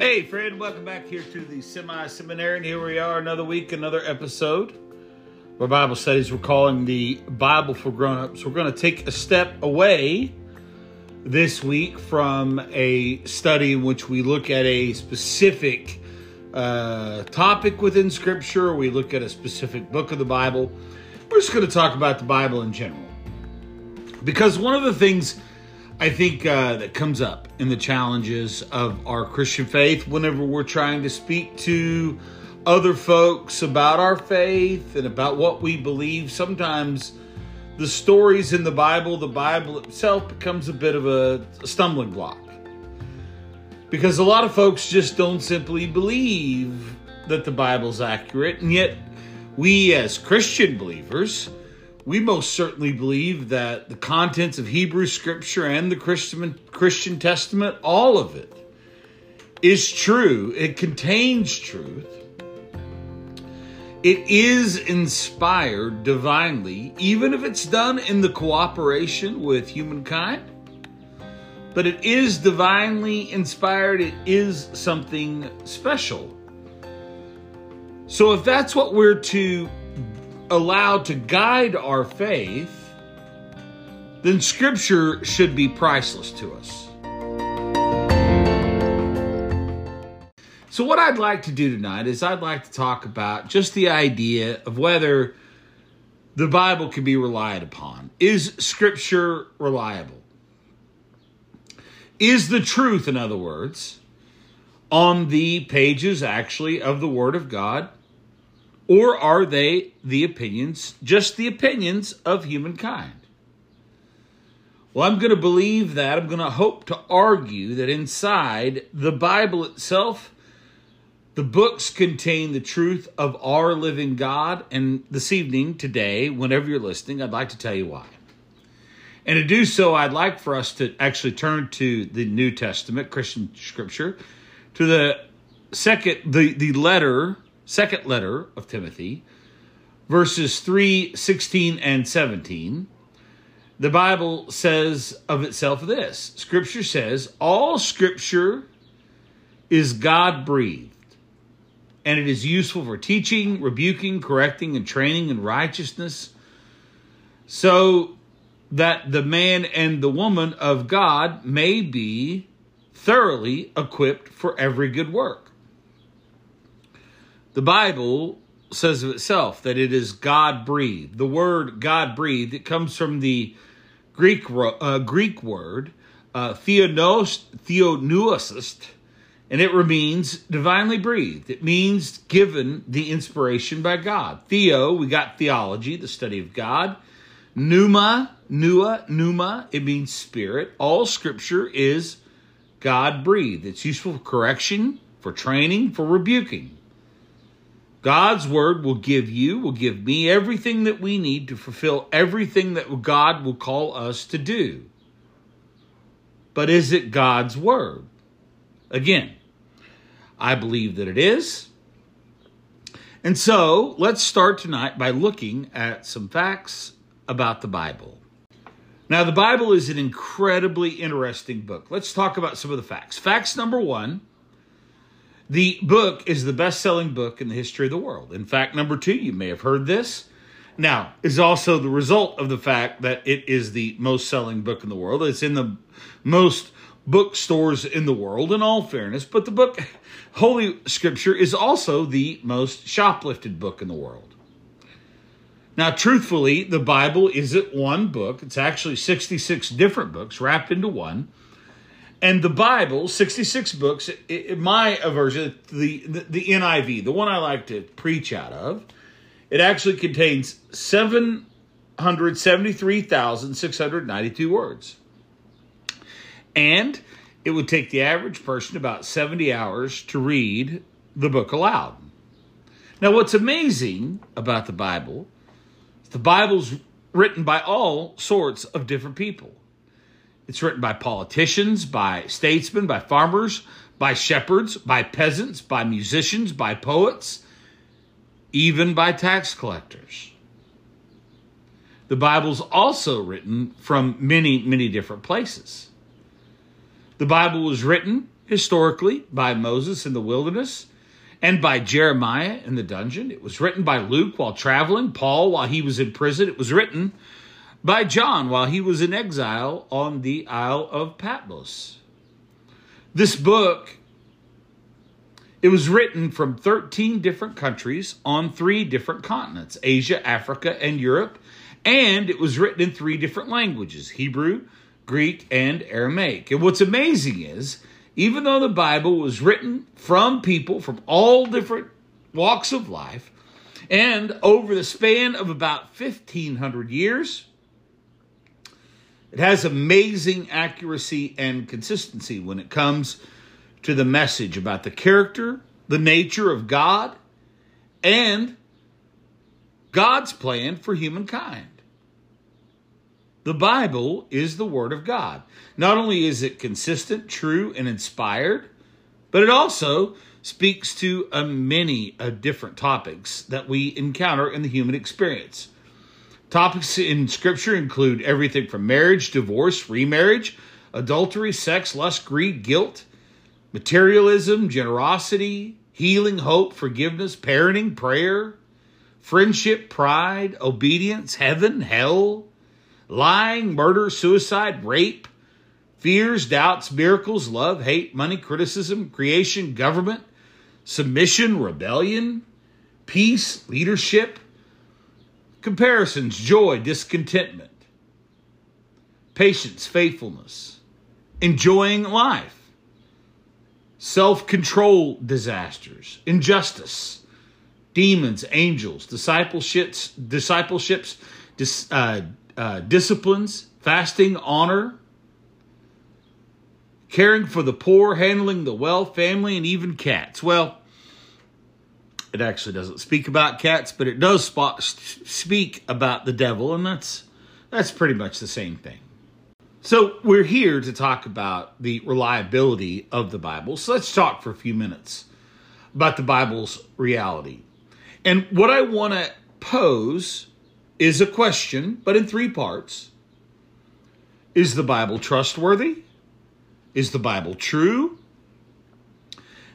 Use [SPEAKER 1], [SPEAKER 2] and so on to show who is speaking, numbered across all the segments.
[SPEAKER 1] Hey, friend, welcome back here to the Semi Seminary. And here we are, another week, another episode. Our Bible studies we're calling the Bible for Grown-Ups. We're going to take a step away this week from a study in which we look at a specific uh, topic within Scripture, we look at a specific book of the Bible. We're just going to talk about the Bible in general. Because one of the things I think uh, that comes up in the challenges of our Christian faith whenever we're trying to speak to other folks about our faith and about what we believe. Sometimes the stories in the Bible, the Bible itself, becomes a bit of a stumbling block. Because a lot of folks just don't simply believe that the Bible's accurate, and yet we as Christian believers, we most certainly believe that the contents of Hebrew Scripture and the Christian, Christian Testament, all of it, is true. It contains truth. It is inspired divinely, even if it's done in the cooperation with humankind. But it is divinely inspired, it is something special. So, if that's what we're to allowed to guide our faith, then Scripture should be priceless to us. So, what I'd like to do tonight is I'd like to talk about just the idea of whether the Bible can be relied upon. Is Scripture reliable? Is the truth, in other words, on the pages actually of the Word of God or are they the opinions, just the opinions of humankind? Well, I'm going to believe that. I'm going to hope to argue that inside the Bible itself, the books contain the truth of our living God. And this evening, today, whenever you're listening, I'd like to tell you why. And to do so, I'd like for us to actually turn to the New Testament, Christian scripture, to the second, the, the letter second letter of Timothy, verses 3, 16, and 17, the Bible says of itself this Scripture says, All Scripture is God breathed, and it is useful for teaching, rebuking, correcting, and training in righteousness, so that the man and the woman of God may be thoroughly equipped for every good work. The Bible says of itself that it is God breathed. The word God breathed, it comes from the Greek, uh, Greek word uh, theopneustos, and it means divinely breathed. It means given the inspiration by God. Theo, we got theology, the study of God. Pneuma, pneuma, pneuma, it means spirit. All scripture is God breathed. It's useful for correction, for training, for rebuking. God's word will give you, will give me everything that we need to fulfill everything that God will call us to do. But is it God's word? Again, I believe that it is. And so let's start tonight by looking at some facts about the Bible. Now, the Bible is an incredibly interesting book. Let's talk about some of the facts. Facts number one the book is the best selling book in the history of the world. In fact, number two, you may have heard this. Now, is also the result of the fact that it is the most selling book in the world. It's in the most bookstores in the world, in all fairness, but the book, Holy Scripture, is also the most shoplifted book in the world. Now, truthfully, the Bible isn't one book, it's actually 66 different books wrapped into one. And the Bible, 66 books, in my version, the, the, the NIV, the one I like to preach out of, it actually contains 773,692 words. And it would take the average person about 70 hours to read the book aloud. Now, what's amazing about the Bible, the Bible's written by all sorts of different people. It's written by politicians, by statesmen, by farmers, by shepherds, by peasants, by musicians, by poets, even by tax collectors. The Bible's also written from many, many different places. The Bible was written historically by Moses in the wilderness and by Jeremiah in the dungeon. It was written by Luke while traveling, Paul while he was in prison. It was written by John while he was in exile on the Isle of Patmos. This book it was written from 13 different countries on three different continents Asia, Africa, and Europe. And it was written in three different languages Hebrew, Greek, and Aramaic. And what's amazing is, even though the Bible was written from people from all different walks of life, and over the span of about 1,500 years, it has amazing accuracy and consistency when it comes to the message about the character, the nature of God, and God's plan for humankind. The Bible is the Word of God. Not only is it consistent, true, and inspired, but it also speaks to a many of different topics that we encounter in the human experience. Topics in Scripture include everything from marriage, divorce, remarriage, adultery, sex, lust, greed, guilt, materialism, generosity, healing, hope, forgiveness, parenting, prayer, friendship, pride, obedience, heaven, hell, lying, murder, suicide, rape, fears, doubts, miracles, love, hate, money, criticism, creation, government, submission, rebellion, peace, leadership, comparisons, joy, discontentment, patience, faithfulness, enjoying life self control disasters, injustice, demons, angels, discipleships, discipleships, dis, uh, uh, disciplines, fasting, honor, caring for the poor, handling the well, family, and even cats. Well, it actually doesn't speak about cats, but it does spot, speak about the devil, and that's that's pretty much the same thing. So, we're here to talk about the reliability of the Bible. So, let's talk for a few minutes about the Bible's reality. And what I want to pose is a question, but in three parts Is the Bible trustworthy? Is the Bible true?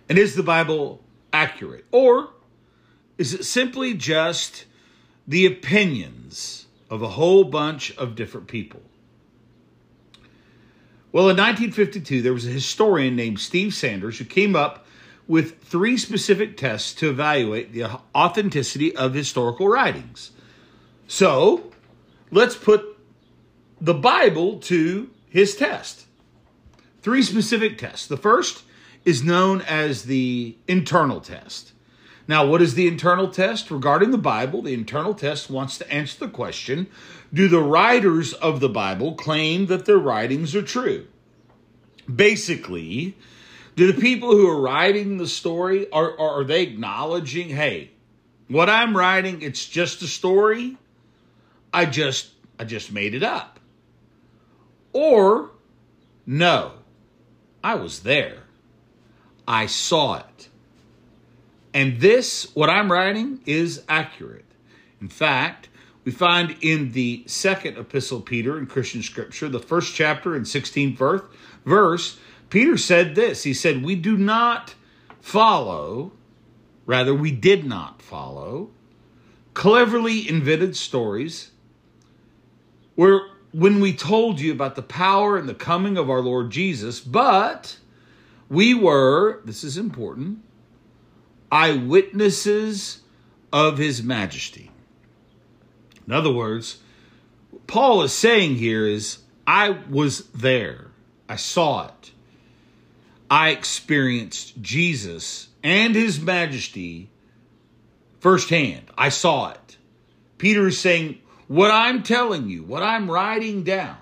[SPEAKER 1] And is the Bible accurate? Or is it simply just the opinions of a whole bunch of different people? Well, in 1952, there was a historian named Steve Sanders who came up with three specific tests to evaluate the authenticity of historical writings. So, let's put the Bible to his test. Three specific tests. The first is known as the internal test. Now, what is the internal test? Regarding the Bible, the internal test wants to answer the question Do the writers of the Bible claim that their writings are true? Basically, do the people who are writing the story are, are they acknowledging, hey, what I'm writing, it's just a story? I just I just made it up. Or no, I was there. I saw it. And this, what I'm writing, is accurate. In fact, we find in the second epistle Peter in Christian scripture, the first chapter and 16th verse, Peter said this. He said, We do not follow, rather, we did not follow cleverly invented stories where when we told you about the power and the coming of our Lord Jesus, but we were, this is important, eyewitnesses of his majesty. In other words, Paul is saying here is, I was there. I saw it. I experienced Jesus and his majesty firsthand. I saw it. Peter is saying, What I'm telling you, what I'm writing down,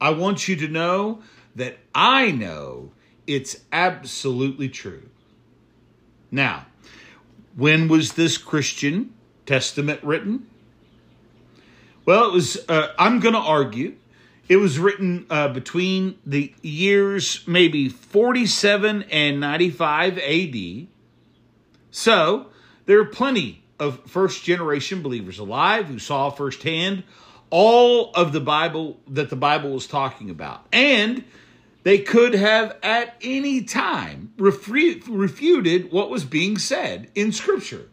[SPEAKER 1] I want you to know that I know it's absolutely true. Now, when was this Christian testament written? Well, it was, uh, I'm going to argue, it was written uh, between the years maybe 47 and 95 AD. So there are plenty of first generation believers alive who saw firsthand all of the Bible that the Bible was talking about. And they could have at any time refuted what was being said in Scripture.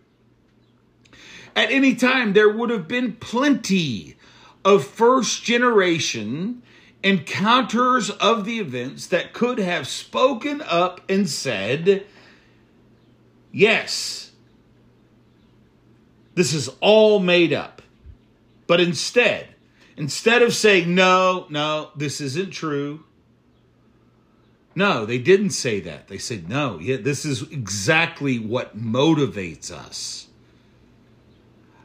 [SPEAKER 1] At any time, there would have been plenty of first generation encounters of the events that could have spoken up and said, Yes, this is all made up. But instead, instead of saying, No, no, this isn't true, no, they didn't say that. They said, no, yeah, this is exactly what motivates us.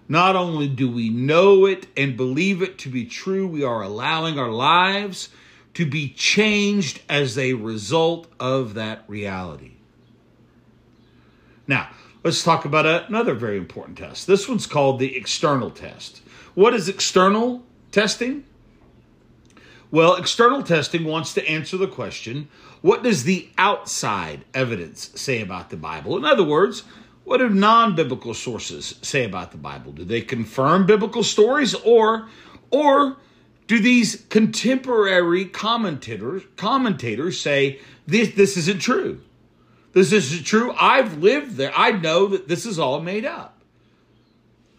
[SPEAKER 1] Not only do we know it and believe it to be true, we are allowing our lives to be changed as a result of that reality. Now, let's talk about another very important test. This one's called the external test. What is external testing? Well, external testing wants to answer the question what does the outside evidence say about the Bible? In other words, what do non biblical sources say about the Bible? Do they confirm biblical stories or, or do these contemporary commentators, commentators say this, this isn't true? This isn't true. I've lived there. I know that this is all made up.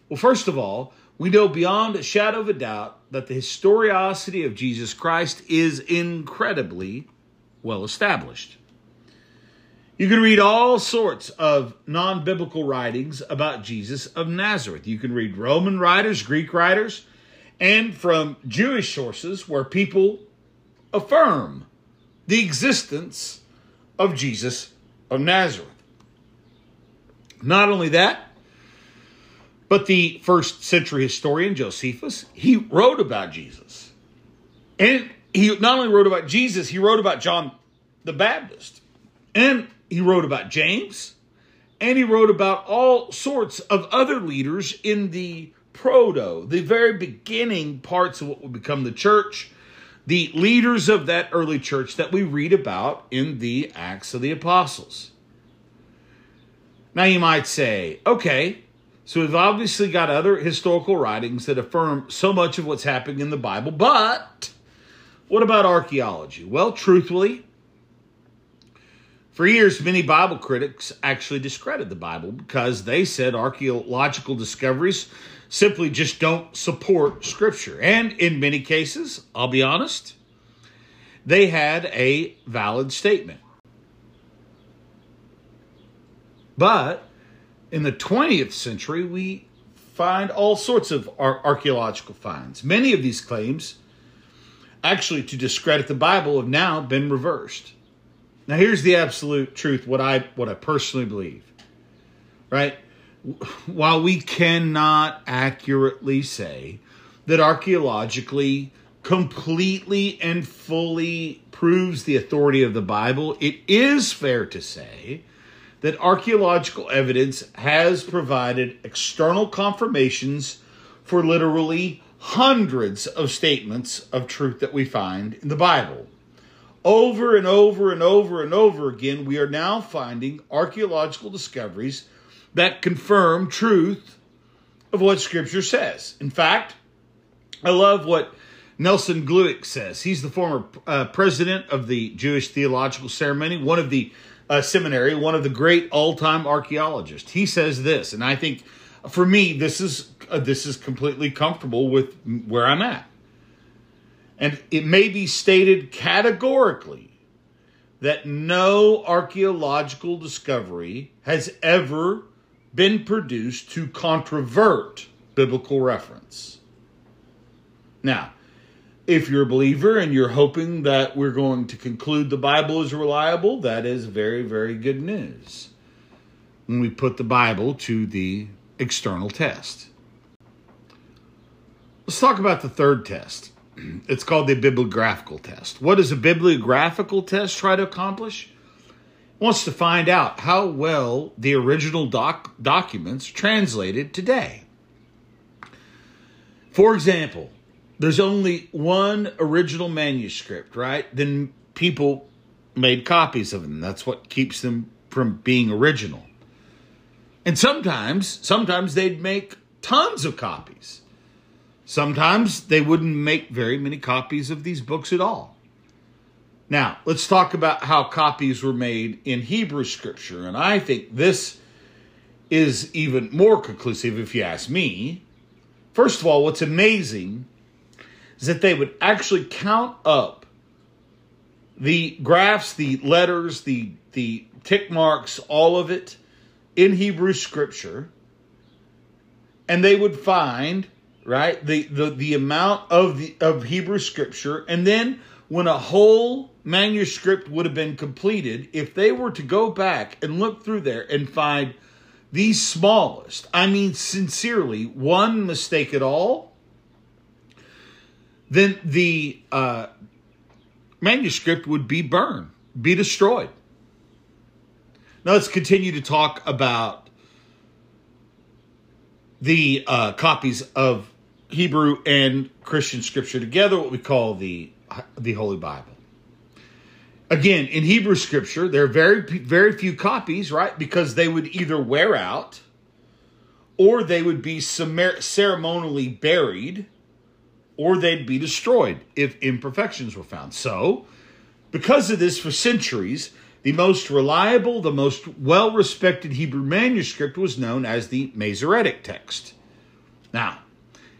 [SPEAKER 1] Well, first of all, we know beyond a shadow of a doubt that the historicity of Jesus Christ is incredibly well established. You can read all sorts of non biblical writings about Jesus of Nazareth. You can read Roman writers, Greek writers, and from Jewish sources where people affirm the existence of Jesus of Nazareth. Not only that, but the first century historian Josephus, he wrote about Jesus. And he not only wrote about Jesus, he wrote about John the Baptist. And he wrote about James. And he wrote about all sorts of other leaders in the proto, the very beginning parts of what would become the church, the leaders of that early church that we read about in the Acts of the Apostles. Now you might say, okay, so we've obviously got other historical writings that affirm so much of what's happening in the Bible, but what about archaeology? Well, truthfully, for years, many Bible critics actually discredited the Bible because they said archaeological discoveries simply just don't support Scripture. And in many cases, I'll be honest, they had a valid statement. But in the 20th century, we find all sorts of archaeological finds. Many of these claims actually to discredit the Bible have now been reversed. Now here's the absolute truth what I what I personally believe. Right? While we cannot accurately say that archaeologically completely and fully proves the authority of the Bible, it is fair to say that archaeological evidence has provided external confirmations for literally hundreds of statements of truth that we find in the Bible. Over and over and over and over again, we are now finding archaeological discoveries that confirm truth of what Scripture says. In fact, I love what Nelson Glueck says. He's the former uh, president of the Jewish Theological Seminary, one of the uh, seminary, one of the great all-time archaeologists. He says this, and I think for me, this is uh, this is completely comfortable with where I'm at. And it may be stated categorically that no archaeological discovery has ever been produced to controvert biblical reference. Now, if you're a believer and you're hoping that we're going to conclude the Bible is reliable, that is very, very good news. When we put the Bible to the external test. Let's talk about the third test. It's called the bibliographical test. What does a bibliographical test try to accomplish? It wants to find out how well the original doc- documents translated today. For example, there's only one original manuscript, right? Then people made copies of them. That's what keeps them from being original. And sometimes, sometimes they'd make tons of copies. Sometimes they wouldn't make very many copies of these books at all. Now, let's talk about how copies were made in Hebrew scripture. And I think this is even more conclusive if you ask me. First of all, what's amazing is that they would actually count up the graphs, the letters, the the tick marks, all of it in Hebrew scripture, and they would find right the the, the amount of the of Hebrew scripture, and then when a whole manuscript would have been completed, if they were to go back and look through there and find the smallest, I mean sincerely, one mistake at all, then the uh, manuscript would be burned, be destroyed. Now let's continue to talk about the uh, copies of Hebrew and Christian scripture together, what we call the the Holy Bible. Again, in Hebrew scripture, there are very very few copies, right? Because they would either wear out or they would be ceremonially buried or they'd be destroyed if imperfections were found. So, because of this, for centuries, the most reliable, the most well respected Hebrew manuscript was known as the Masoretic text. Now,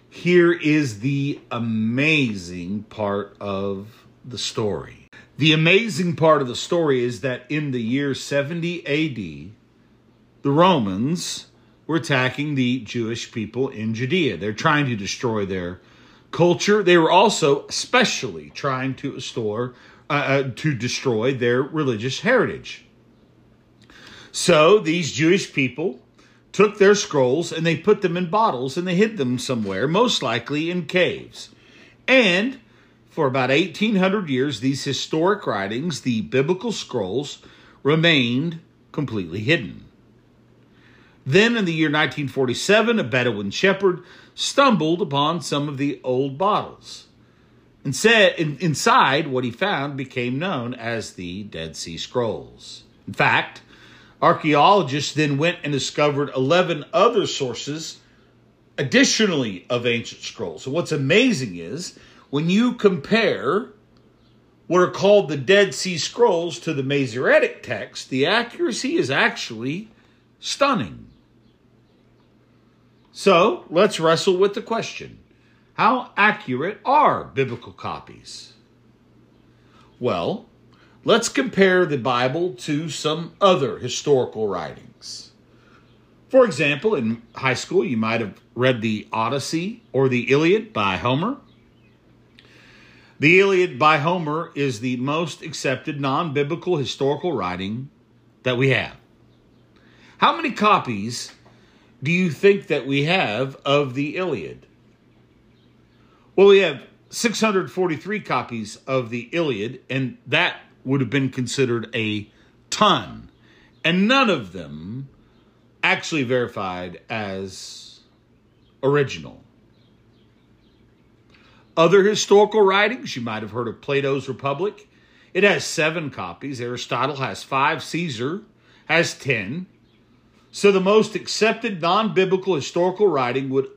[SPEAKER 1] here is the amazing part of the story. The amazing part of the story is that in the year 70 AD, the Romans were attacking the Jewish people in Judea. They're trying to destroy their culture. They were also especially trying to restore uh, uh, to destroy their religious heritage. So these Jewish people took their scrolls and they put them in bottles and they hid them somewhere, most likely in caves. And for about 1800 years, these historic writings, the biblical scrolls, remained completely hidden. Then in the year 1947, a Bedouin shepherd stumbled upon some of the old bottles and said in, inside what he found became known as the Dead Sea Scrolls. In fact, archaeologists then went and discovered 11 other sources additionally of ancient scrolls. So what's amazing is when you compare what are called the Dead Sea Scrolls to the Masoretic text, the accuracy is actually stunning. So let's wrestle with the question how accurate are biblical copies? Well, let's compare the Bible to some other historical writings. For example, in high school, you might have read the Odyssey or the Iliad by Homer. The Iliad by Homer is the most accepted non biblical historical writing that we have. How many copies do you think that we have of the Iliad? Well, we have 643 copies of the Iliad, and that would have been considered a ton. And none of them actually verified as original. Other historical writings, you might have heard of Plato's Republic. It has seven copies. Aristotle has five. Caesar has ten. So the most accepted non biblical historical writing would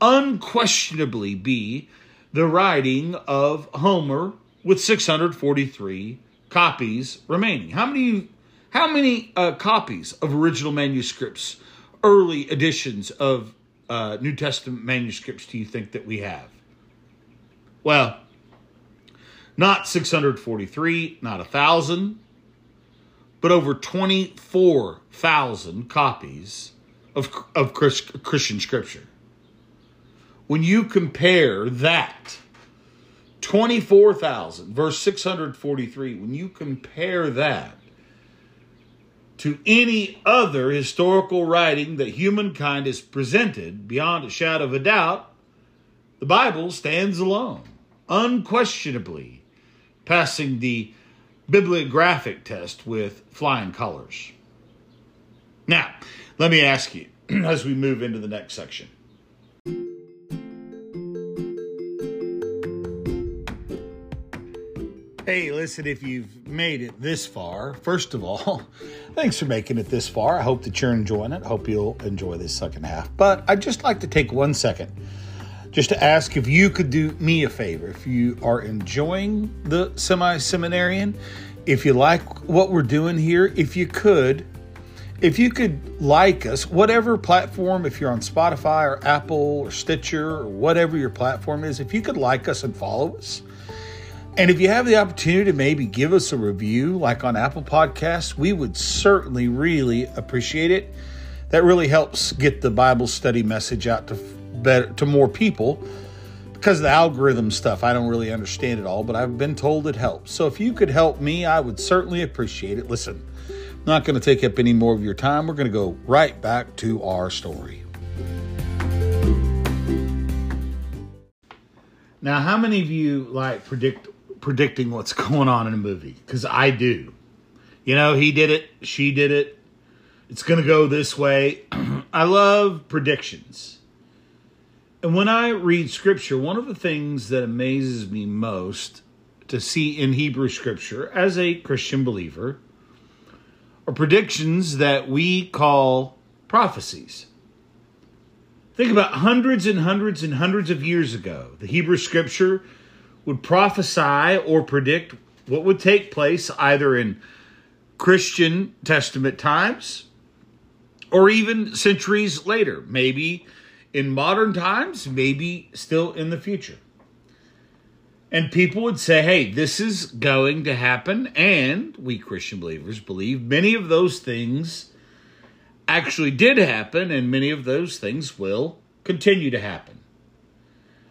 [SPEAKER 1] unquestionably be the writing of Homer with 643 copies remaining. How many how many uh, copies of original manuscripts, early editions of uh, New Testament manuscripts do you think that we have? Well, not 643, not a thousand, but over 24,000 copies of, of Christian scripture. When you compare that 24,000 verse 643 when you compare that to any other historical writing that humankind has presented beyond a shadow of a doubt the bible stands alone unquestionably passing the bibliographic test with flying colors now let me ask you as we move into the next section Hey, listen, if you've made it this far, first of all, thanks for making it this far. I hope that you're enjoying it. Hope you'll enjoy this second half. But I'd just like to take one second just to ask if you could do me a favor. If you are enjoying the semi seminarian, if you like what we're doing here, if you could, if you could like us, whatever platform, if you're on Spotify or Apple or Stitcher or whatever your platform is, if you could like us and follow us. And if you have the opportunity to maybe give us a review, like on Apple Podcasts, we would certainly really appreciate it. That really helps get the Bible study message out to better to more people because the algorithm stuff I don't really understand it all, but I've been told it helps. So if you could help me, I would certainly appreciate it. Listen, I'm not going to take up any more of your time. We're going to go right back to our story. Now, how many of you like predict predicting what's going on in a movie? Because I do. You know, he did it, she did it. It's going to go this way. I love predictions and when I read scripture, one of the things that amazes me most to see in Hebrew scripture as a Christian believer are predictions that we call prophecies. Think about hundreds and hundreds and hundreds of years ago. The Hebrew scripture would prophesy or predict what would take place either in Christian Testament times or even centuries later, maybe in modern times, maybe still in the future. And people would say, hey, this is going to happen. And we Christian believers believe many of those things actually did happen, and many of those things will continue to happen.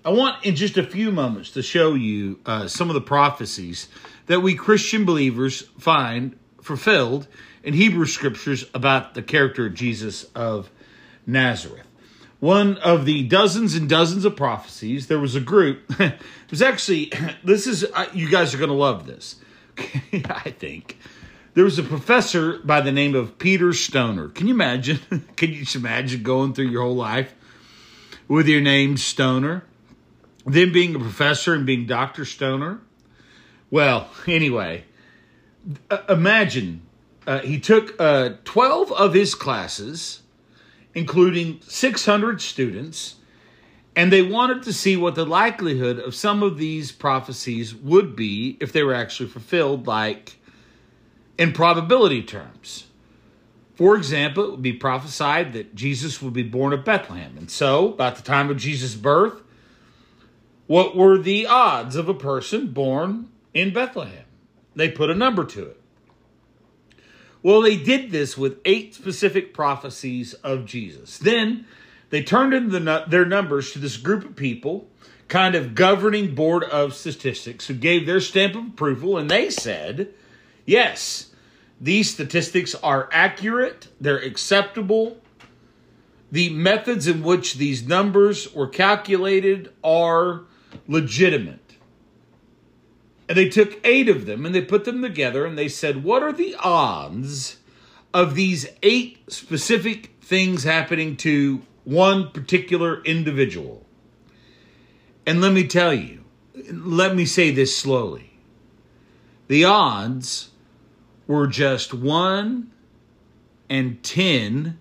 [SPEAKER 1] I want in just a few moments to show you uh, some of the prophecies that we Christian believers find fulfilled in Hebrew scriptures about the character of Jesus of Nazareth one of the dozens and dozens of prophecies, there was a group. it was actually, this is, you guys are going to love this, I think. There was a professor by the name of Peter Stoner. Can you imagine? Can you imagine going through your whole life with your name Stoner? Then being a professor and being Dr. Stoner? Well, anyway, imagine uh, he took uh, 12 of his classes including 600 students, and they wanted to see what the likelihood of some of these prophecies would be if they were actually fulfilled, like in probability terms. For example, it would be prophesied that Jesus would be born at Bethlehem. And so, about the time of Jesus' birth, what were the odds of a person born in Bethlehem? They put a number to it. Well, they did this with eight specific prophecies of Jesus. Then they turned in the, their numbers to this group of people, kind of governing board of statistics, who gave their stamp of approval, and they said, yes, these statistics are accurate, they're acceptable. The methods in which these numbers were calculated are legitimate. And they took eight of them and they put them together and they said, What are the odds of these eight specific things happening to one particular individual? And let me tell you, let me say this slowly. The odds were just one and 10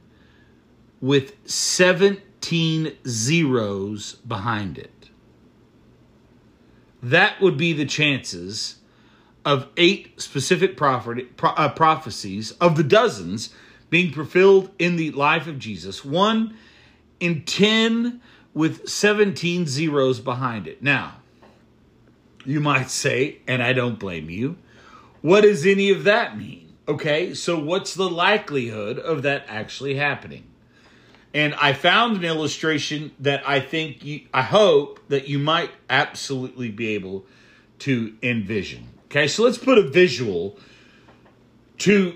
[SPEAKER 1] with 17 zeros behind it that would be the chances of eight specific prophet, uh, prophecies of the dozens being fulfilled in the life of Jesus. One in 10 with 17 zeros behind it. Now, you might say, and I don't blame you, what does any of that mean? Okay, so what's the likelihood of that actually happening? And I found an illustration that I think you, I hope that you might absolutely be able to envision. Okay, so let's put a visual to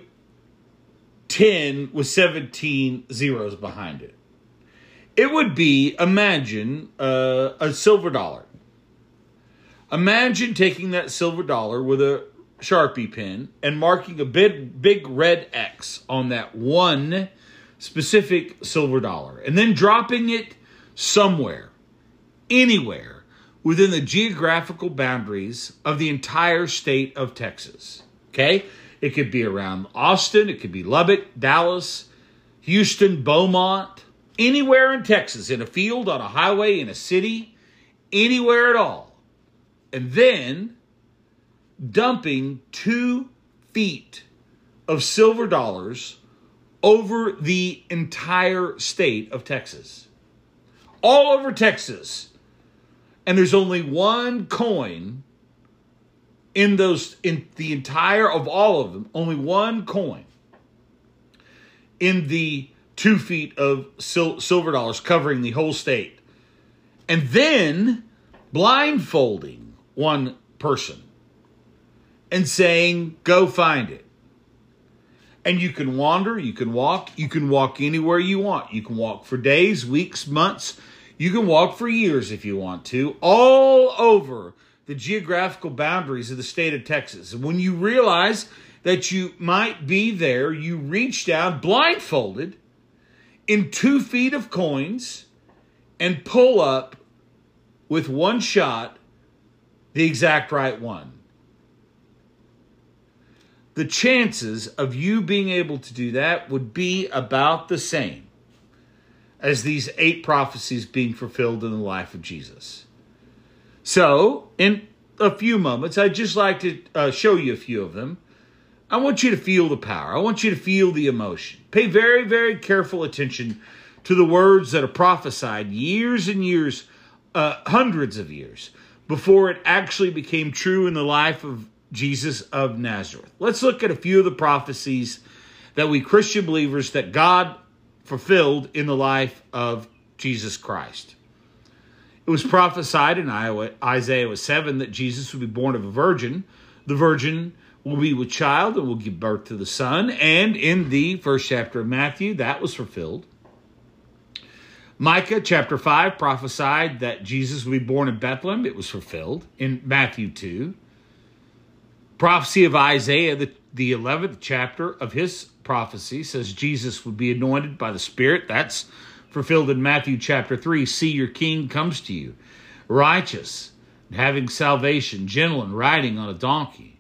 [SPEAKER 1] 10 with 17 zeros behind it. It would be imagine uh, a silver dollar. Imagine taking that silver dollar with a Sharpie pen and marking a big, big red X on that one specific silver dollar and then dropping it somewhere, anywhere within the geographical boundaries of the entire state of Texas. Okay? It could be around Austin, it could be Lubbock, Dallas, Houston, Beaumont, anywhere in Texas, in a field, on a highway, in a city, anywhere at all, and then dumping two feet of silver dollars over the entire state of Texas. All over Texas. And there's only one coin in those in the entire of all of them, only one coin in the two feet of sil- silver dollars covering the whole state. And then blindfolding one person and saying, Go find it. And you can wander, you can walk, you can walk anywhere you want. You can walk for days, weeks, months. You can walk for years if you want to, all over the geographical boundaries of the state of Texas. And when you realize that you might be there, you reach down blindfolded in two feet of coins and pull up with one shot the exact right one the chances of you being able to do that would be about the same as these eight prophecies being fulfilled in the life of Jesus. So, in a few moments, I'd just like to uh, show you a few of them. I want you to feel the power. I want you to feel the emotion. Pay very, very careful attention to the words that are prophesied years and years, uh, hundreds of years, before it actually became true in the life of Jesus of Nazareth. Let's look at a few of the prophecies that we Christian believers that God fulfilled in the life of Jesus Christ. It was prophesied in Isaiah 7 that Jesus would be born of a virgin. The virgin will be with child and will give birth to the son. And in the first chapter of Matthew, that was fulfilled. Micah chapter 5 prophesied that Jesus would be born in Bethlehem. It was fulfilled in Matthew 2 prophecy of Isaiah, the, the 11th chapter of his prophecy, says Jesus would be anointed by the Spirit. That's fulfilled in Matthew chapter 3. See, your king comes to you, righteous, having salvation, gentle, and riding on a donkey.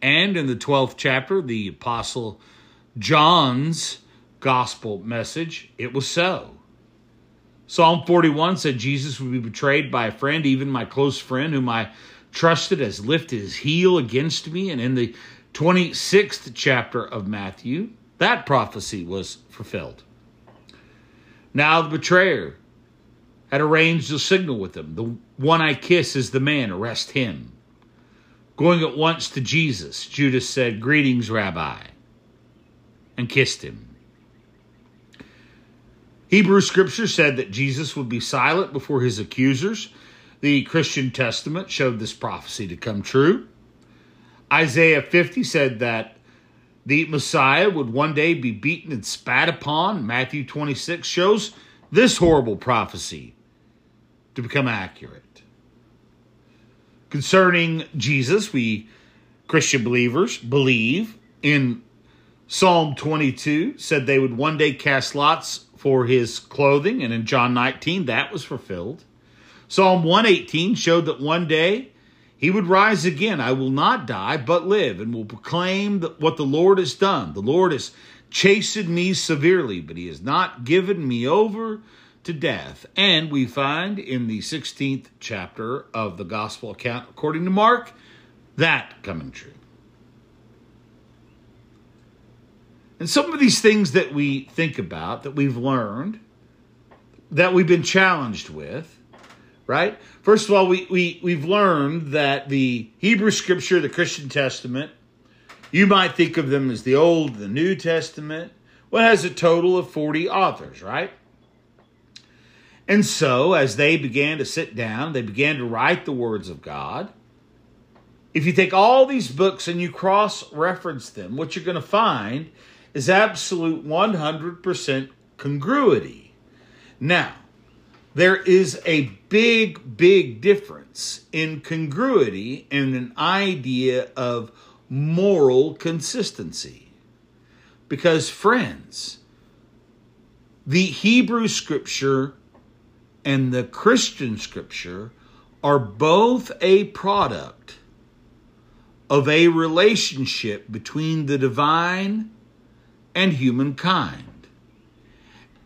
[SPEAKER 1] And in the 12th chapter, the apostle John's gospel message, it was so. Psalm 41 said Jesus would be betrayed by a friend, even my close friend, whom I trusted has lifted his heel against me. And in the 26th chapter of Matthew, that prophecy was fulfilled. Now the betrayer had arranged a signal with him. The one I kiss is the man, arrest him. Going at once to Jesus, Judas said, Greetings, Rabbi, and kissed him. Hebrew scripture said that Jesus would be silent before his accusers the Christian Testament showed this prophecy to come true. Isaiah 50 said that the Messiah would one day be beaten and spat upon. Matthew 26 shows this horrible prophecy to become accurate. Concerning Jesus, we Christian believers believe in Psalm 22 said they would one day cast lots for his clothing, and in John 19 that was fulfilled. Psalm 118 showed that one day he would rise again. I will not die, but live, and will proclaim what the Lord has done. The Lord has chastened me severely, but he has not given me over to death. And we find in the 16th chapter of the gospel account, according to Mark, that coming true. And some of these things that we think about, that we've learned, that we've been challenged with, right? First of all, we, we, we've learned that the Hebrew scripture, the Christian Testament, you might think of them as the Old, the New Testament. Well, has a total of 40 authors, right? And so, as they began to sit down, they began to write the words of God. If you take all these books and you cross reference them, what you're going to find is absolute 100% congruity. Now, there is a big, big difference in congruity and an idea of moral consistency. Because, friends, the Hebrew scripture and the Christian scripture are both a product of a relationship between the divine and humankind,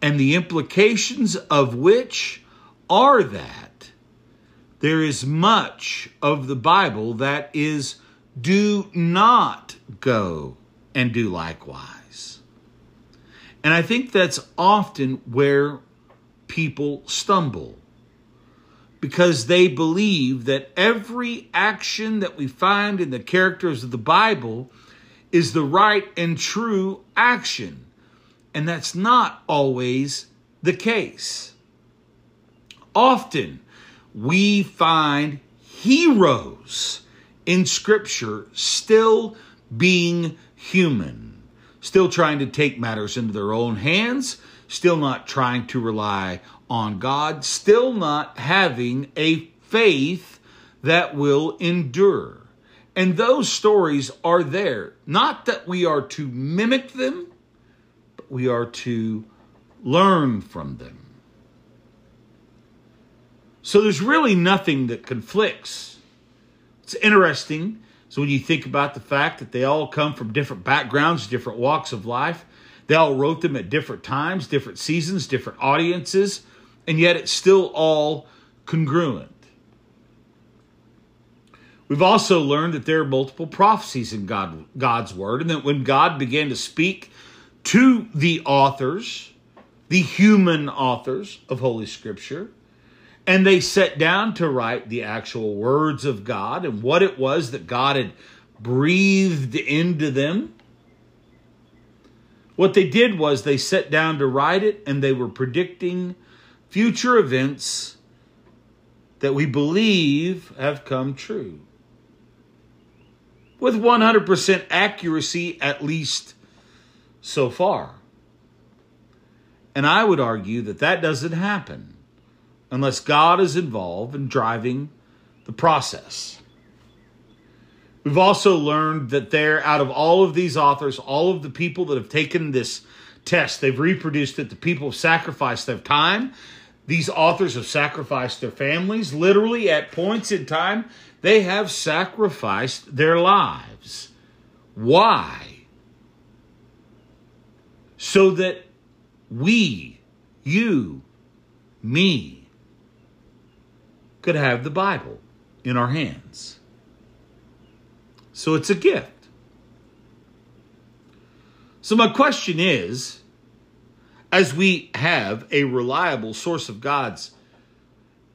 [SPEAKER 1] and the implications of which are that there is much of the Bible that is do not go and do likewise. And I think that's often where people stumble because they believe that every action that we find in the characters of the Bible is the right and true action. And that's not always the case. Often we find heroes in Scripture still being human, still trying to take matters into their own hands, still not trying to rely on God, still not having a faith that will endure. And those stories are there. Not that we are to mimic them, we are to learn from them. So there's really nothing that conflicts. It's interesting. So when you think about the fact that they all come from different backgrounds, different walks of life, they all wrote them at different times, different seasons, different audiences, and yet it's still all congruent. We've also learned that there are multiple prophecies in God, God's word, and that when God began to speak to the authors, the human authors of Holy Scripture, and they sat down to write the actual words of God and what it was that God had breathed into them. What they did was they sat down to write it and they were predicting future events that we believe have come true. With 100% accuracy, at least so far. And I would argue that that doesn't happen unless God is involved in driving the process. We've also learned that there, out of all of these authors, all of the people that have taken this test, they've reproduced it. The people have sacrificed their time. These authors have sacrificed their families. Literally, at points in time, they have sacrificed their lives. Why? So that we, you, me, could have the Bible in our hands. So it's a gift. So, my question is as we have a reliable source of God's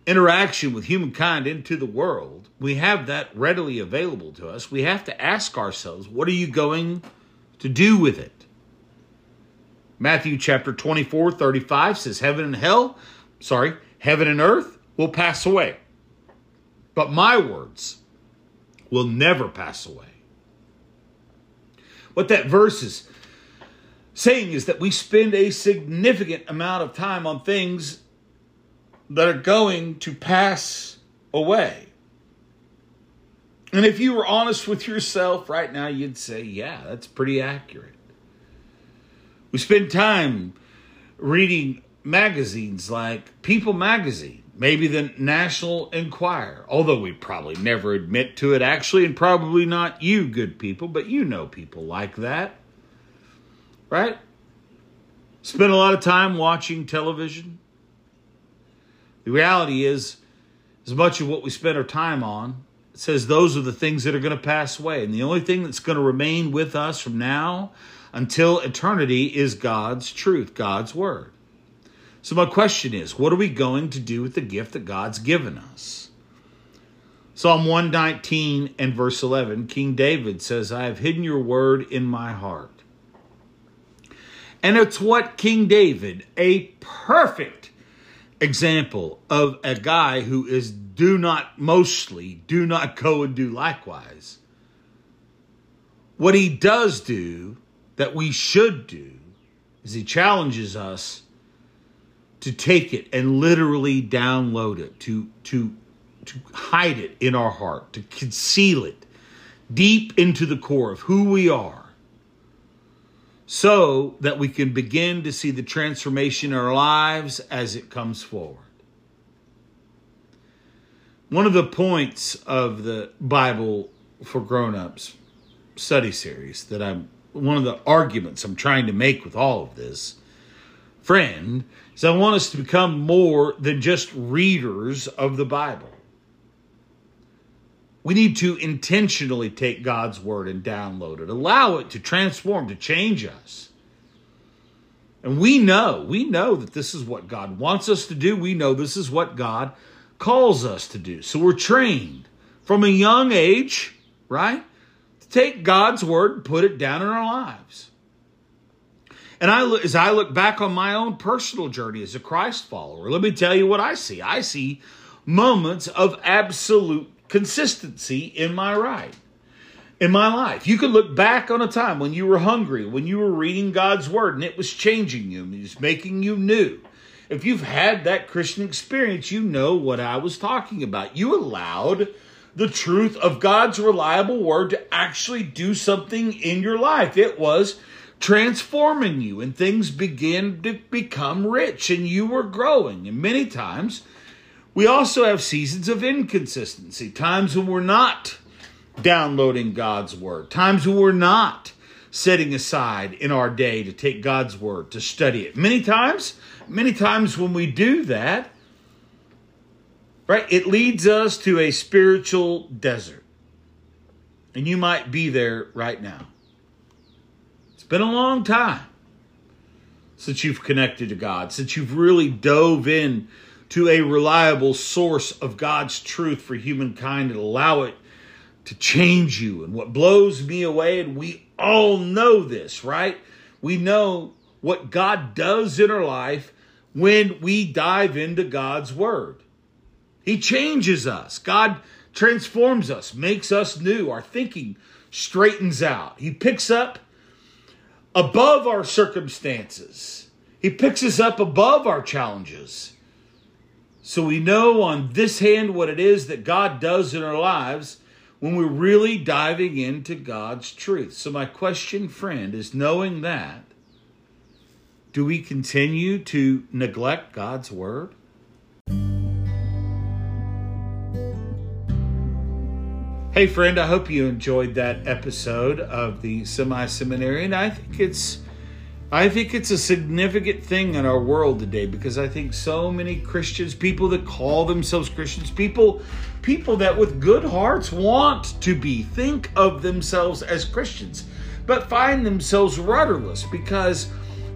[SPEAKER 1] interaction with humankind into the world, we have that readily available to us. We have to ask ourselves, what are you going to do with it? Matthew chapter 24, 35 says, Heaven and hell, sorry, heaven and earth will pass away. But my words will never pass away. What that verse is saying is that we spend a significant amount of time on things that are going to pass away. And if you were honest with yourself right now, you'd say, yeah, that's pretty accurate. We spend time reading magazines like People Magazine maybe the National Enquirer, although we probably never admit to it actually, and probably not you, good people, but you know people like that. Right? Spend a lot of time watching television. The reality is, as much of what we spend our time on, it says those are the things that are going to pass away. And the only thing that's going to remain with us from now until eternity is God's truth, God's word. So, my question is what are we going to do with the gift that God's given us? Psalm 119 and verse 11, King David says, I have hidden your word in my heart. And it's what King David, a perfect example of a guy who is do not mostly, do not go and do likewise. What he does do that we should do is he challenges us to take it and literally download it, to to to hide it in our heart, to conceal it deep into the core of who we are, so that we can begin to see the transformation in our lives as it comes forward. One of the points of the Bible for grown-ups study series that I'm one of the arguments I'm trying to make with all of this friend is I want us to become more than just readers of the Bible. We need to intentionally take God's word and download it, allow it to transform, to change us. And we know, we know that this is what God wants us to do. We know this is what God calls us to do. So we're trained from a young age, right? To take God's word and put it down in our lives. And I, as I look back on my own personal journey as a Christ follower, let me tell you what I see. I see moments of absolute consistency in my right, in my life. You can look back on a time when you were hungry, when you were reading God's word, and it was changing you, and it was making you new. If you've had that Christian experience, you know what I was talking about. You allowed the truth of God's reliable word to actually do something in your life. It was transforming you and things begin to become rich and you were growing. And many times we also have seasons of inconsistency, times when we're not downloading God's word, times when we're not setting aside in our day to take God's word, to study it. Many times, many times when we do that, right, it leads us to a spiritual desert. And you might be there right now It's been a long time since you've connected to God, since you've really dove in to a reliable source of God's truth for humankind and allow it to change you. And what blows me away, and we all know this, right? We know what God does in our life when we dive into God's Word. He changes us. God transforms us, makes us new. Our thinking straightens out. He picks up above our circumstances. He picks us up above our challenges. So we know on this hand what it is that God does in our lives when we're really diving into God's truth. So, my question, friend, is knowing that, do we continue to neglect God's word? Hey, friend, I hope you enjoyed that episode of the Semi Seminarian. I think it's. I think it's a significant thing in our world today because I think so many Christians, people that call themselves Christians, people people that with good hearts want to be, think of themselves as Christians, but find themselves rudderless because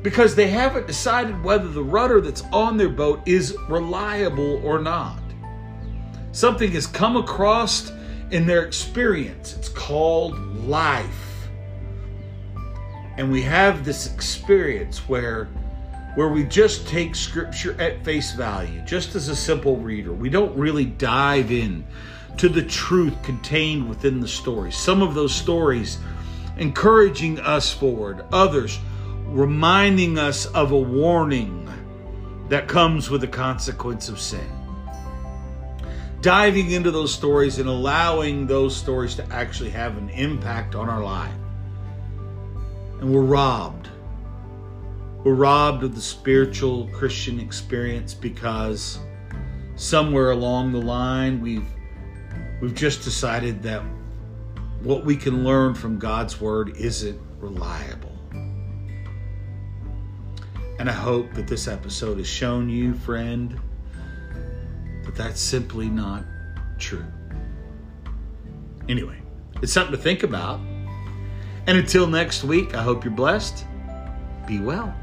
[SPEAKER 1] because they haven't decided whether the rudder that's on their boat is reliable or not. Something has come across in their experience. It's called life. And we have this experience where where we just take scripture at face value, just as a simple reader. We don't really dive in to the truth contained within the stories. Some of those stories encouraging us forward, others reminding us of a warning that comes with the consequence of sin diving into those stories and allowing those stories to actually have an impact on our life. And we're robbed. We're robbed of the spiritual Christian experience because somewhere along the line we've we've just decided that what we can learn from God's word isn't reliable. And I hope that this episode has shown you, friend, but that's simply not true. Anyway, it's something to think about. And until next week, I hope you're blessed. Be well.